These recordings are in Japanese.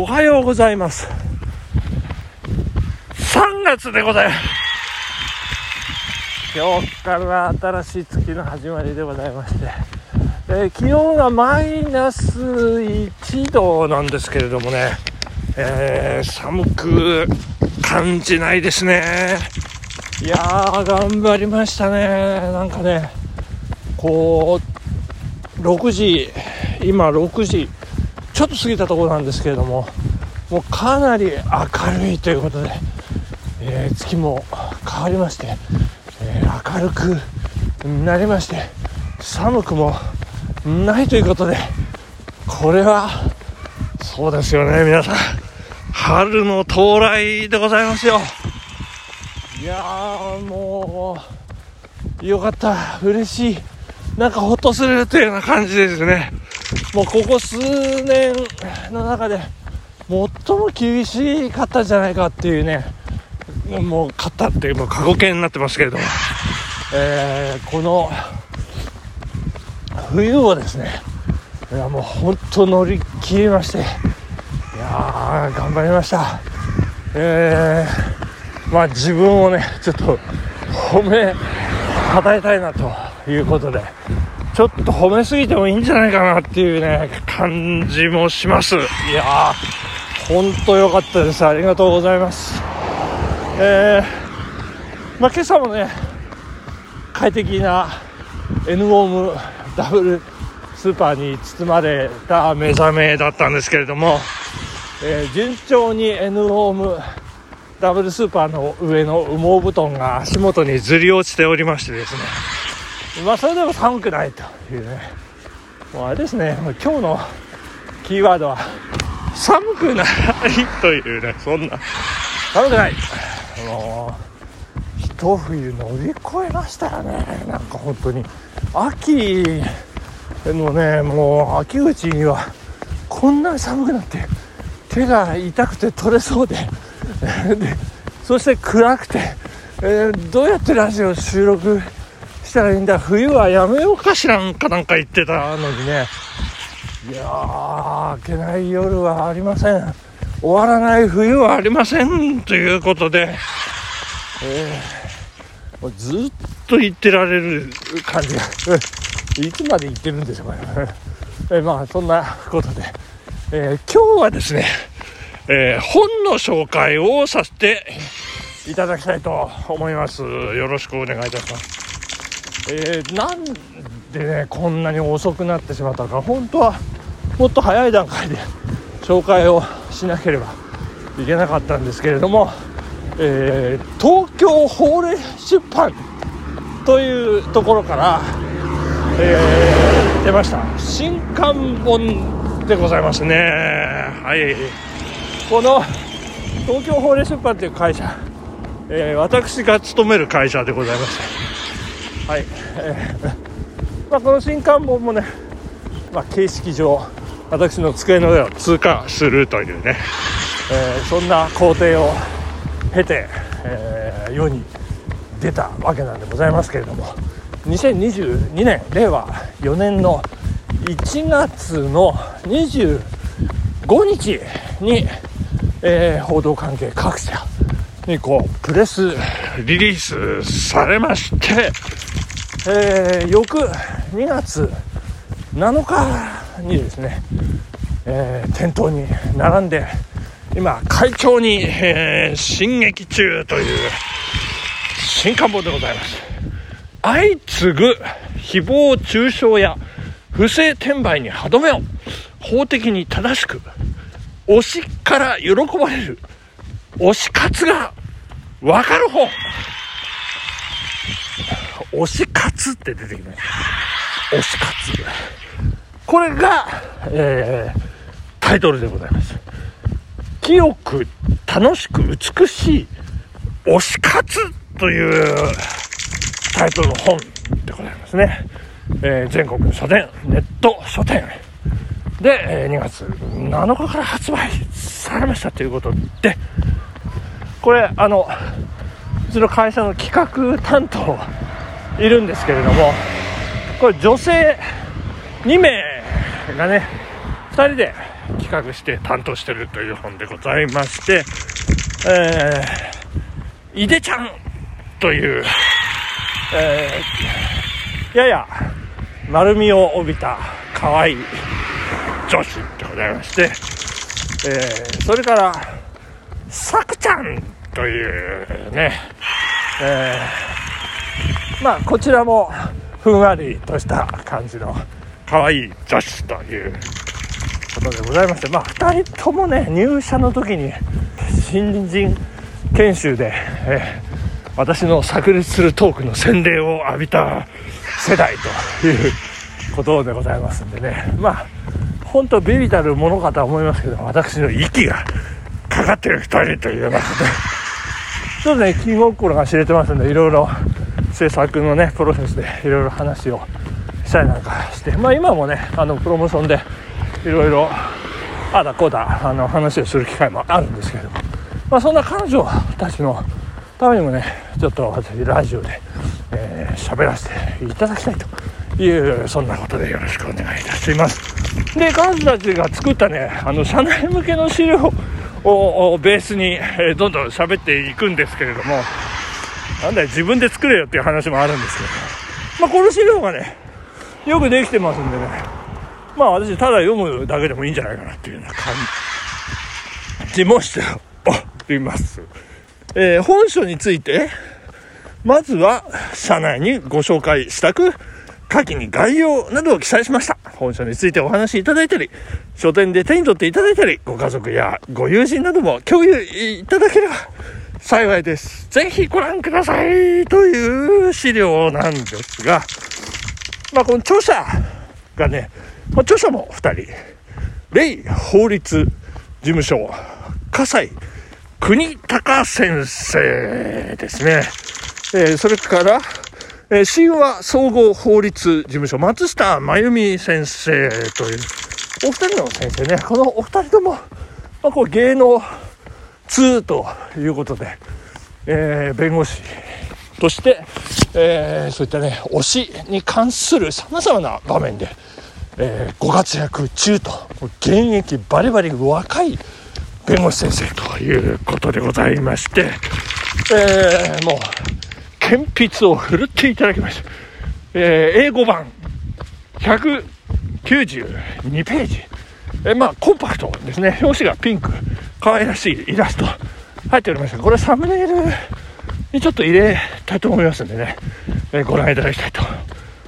おはようございます。3月でございます。今日から新しい月の始まりでございまして、えー気温がマイナス1度なんですけれどもね、えー寒く感じないですね。いやー、頑張りましたね。なんかね、こう、6時、今6時、ちょっと過ぎたところなんですけれども、もうかなり明るいということで、えー月も変わりまして、えー明るくなりまして、寒くもないということで、これは、そうですよね、皆さん。春の到来でございますよ。いやー、もう、よかった、嬉しい。なんかほっとするというような感じですね。もうここ数年の中で、最も厳しかったんじゃないかっていうね、もう勝ったっていう、もう過去形になってますけれども、えーこの冬をですね、いやもう本当乗り切りまして、いやー、頑張りました。えー、まあ自分をね、ちょっと褒め、たたえたいなということで、ちょっと褒めすぎてもいいんじゃないかなっていうね、感じもします。いやー、本当良かったです。ありがとうございます。えー、まあ今朝もね、快適な N ウォームダブルスーパーに包まれた目覚めだったんですけれども、えー順調に N ウォームダブルスーパーの上の羽毛布団が足元にずり落ちておりましてですねまあそれでも寒くないというね。もうあれですね。もう今日のキーワードは寒くないというね。そんな。寒くない。もう一冬乗り越えましたよね。なんか本当に。秋のねもう秋口にはこんなに寒くなって手が痛くて取れそうで。でそして暗くて、えーどうやってラジオ収録したらいいんだ。冬はやめようかしらんかなんか言ってたのにね。いやー明けない夜はありません。終わらない冬はありませんということで、えーずっと言ってられる感じが。いつまで言ってるんでしょうかね。えまあそんなことで、えー今日はですねえー本の紹介をさせていただきたいと思います。よろしくお願いいたします。えーなんでね、こんなに遅くなってしまったのか、本当はもっと早い段階で紹介をしなければいけなかったんですけれども、えー東京法令出版というところから、えー出ました新刊本でございますね。はい。この東京法令出版という会社、えー私が勤める会社でございまして、はい。え ーまあ、この新刊本もね、まあ、形式上私の机の上を通過するというね、えーそんな工程を経て、えー世に出たわけなんでございますけれども2022年令和4年の1月の25日に、えー報道関係各社にこうプレスリリースされまして、えー翌2月7日にですね、えー店頭に並んで今会長に、えー進撃中という新刊本でございます。相次ぐ誹謗中傷や不正転売に歯止めを法的に正しく推しから喜ばれる推し活がわかる本。推し活って出てきました推し活。これが、えータイトルでございます。清く楽しく美しい推し活というタイトルの本でございますね、えー全国書店ネット書店。で、えー2月7日から発売されましたということでこれあのうちの会社の企画担当いるんですけれどもこれ女性2名がね2人で企画して担当してるという本でございまして、え、いでちゃんという、えー、やや丸みを帯びた可愛い女子でございまして、えー、それから、さくちゃんというね、えー、まあこちらもふんわりとした感じの可愛い女子ということでございまして、まあ2人ともね、入社の時に新人研修で、えー私の炸裂するトークの洗礼を浴びた世代ということでございますんでね。まあ本当ビビたるものかとは思いますけど私の息がかかってる2人というようなことで。ちょっとね気心が知れてますんでいろいろ制作のねプロセスでいろいろ話をしたりなんかしてまあ今もねあのプロモーションでいろいろあだこうだあの話をする機会もあるんですけれども。まあそんな彼女たちのためにもねちょっと私ラジオで喋、えー、らせていただきたいというそんなことでよろしくお願いいたします。で彼女たちが作ったねあの社内向けの資料をベースに、えー、どんどん喋っていくんですけれどもなんだよ自分で作れよっていう話もあるんですけど。まあこの資料がねよくできてますんでね。まあ私ただ読むだけでもいいんじゃないかなっていうような感じもしております。えー、本書について、まずは、社内にご紹介したく、下記に概要などを記載しました。本書についてお話しいただいたり、書店で手に取っていただいたり、ご家族やご友人なども共有いただければ幸いです。ぜひご覧くださいという資料なんですが、まあこの著者がね、まあ、著者も2人、レイ法律事務所、葛西国高先生ですね。えー、それから、えー、神話総合法律事務所、松下真由美先生という、お二人の先生ね、このお二人とも、まあ、こう芸能通ということで、えー、弁護士として、えー、そういったね、推しに関する様々な場面で、えー、ご活躍中と、現役バリバリ若い弁護士先生ということでございまして、えー、もう、鉛筆を振るっていただきました。えー、英語版、192ページ。えー、まあ、コンパクトですね。表紙がピンク、可愛らしいイラスト入っておりました。これサムネイルにちょっと入れたいと思いますんでね、えー、ご覧いただきたいと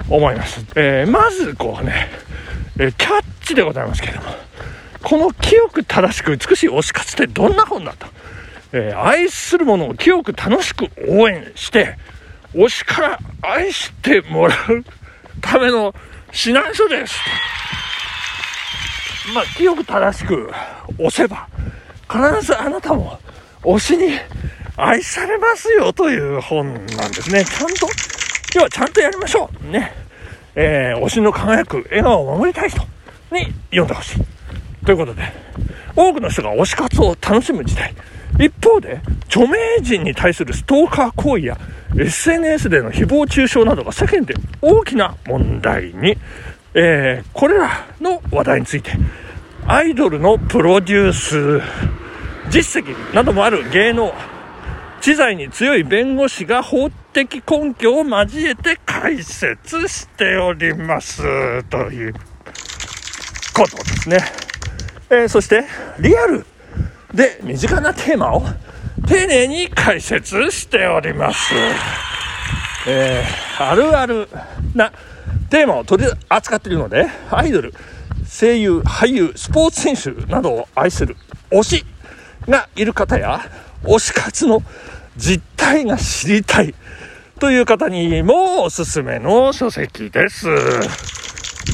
思います。えー、まず、こうね、え、キャッチでございますけれども、この清く正しく美しい推し活ってどんな本だと。え、愛するものを清く楽しく応援して、推しから愛してもらうための指南書です。まあ、清く正しく押せば、必ずあなたも推しに愛されますよという本なんですね。ちゃんと、今日はちゃんとやりましょう。ね。えー、推しの輝く笑顔を守りたい人に読んでほしい。ということで、多くの人が推し活を楽しむ時代。一方で、著名人に対するストーカー行為や SNS での誹謗中傷などが世間で大きな問題に、えー、これらの話題について、アイドルのプロデュース、実績などもある芸能、知財に強い弁護士が法的根拠を交えて解説しております。ということですね。えー、そして、リアルで身近なテーマを丁寧に解説しております。えー、あるあるなテーマを取り扱っているので、アイドル、声優、俳優、スポーツ選手などを愛する推しがいる方や、推し活の実態が知りたいという方にもおすすめの書籍です。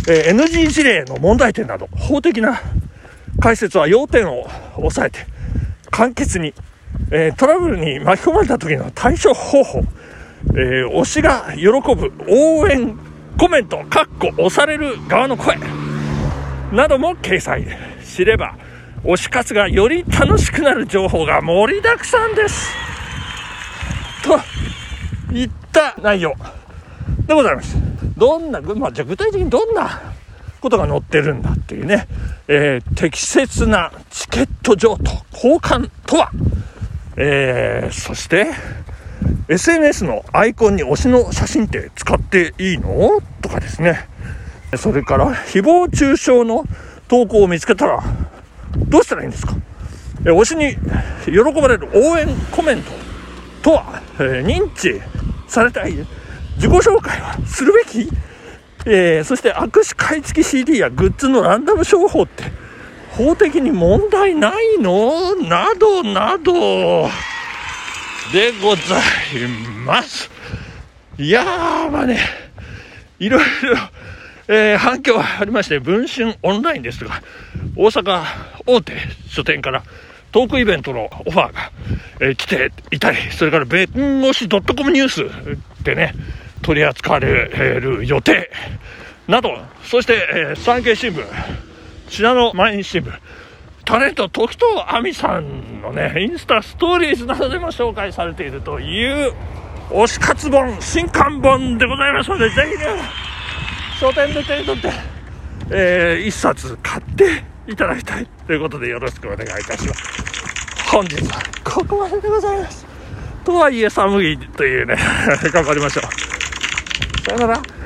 えー、NG 事例の問題点など、法的な解説は要点を押さえて、簡潔に、えー、トラブルに巻き込まれた時の対処方法、えー、推しが喜ぶ応援コメント、かっこ押される側の声、なども掲載。知れば、推し活がより楽しくなる情報が盛りだくさんです。と、いった内容でございます。どんな、まあ、じゃ具体的にどんなことが載ってるんだっていうね、えー、適切なチケット譲渡交換とは、えー、そして SNS のアイコンに推しの写真って使っていいの？とかですねそれから誹謗中傷の投稿を見つけたらどうしたらいいんですか？え推しに喜ばれる応援コメントとは、えー、認知されたい？自己紹介はするべき？えー、そして握手買い付き CD やグッズのランダム商法って法的に問題ないの？などなど。でございます。いやー、まあね、いろいろ、えー、反響ありまして、文春オンラインですが、大阪大手書店からトークイベントのオファーが、えー、来ていたり、それから弁護士 .com ニュースでね、取り扱われる予定など、そして、えー、産経新聞、信濃毎日新聞、タレント時藤亜美さんのね、インスタストーリーズなどでも紹介されているという、推し活本、新刊本でございますので、ぜひね、書店で手に取って、えー、一冊買っていただきたいということでよろしくお願いいたします。本日はここまででございます。とはいえ寒いというね、頑張りましょう。さよなら。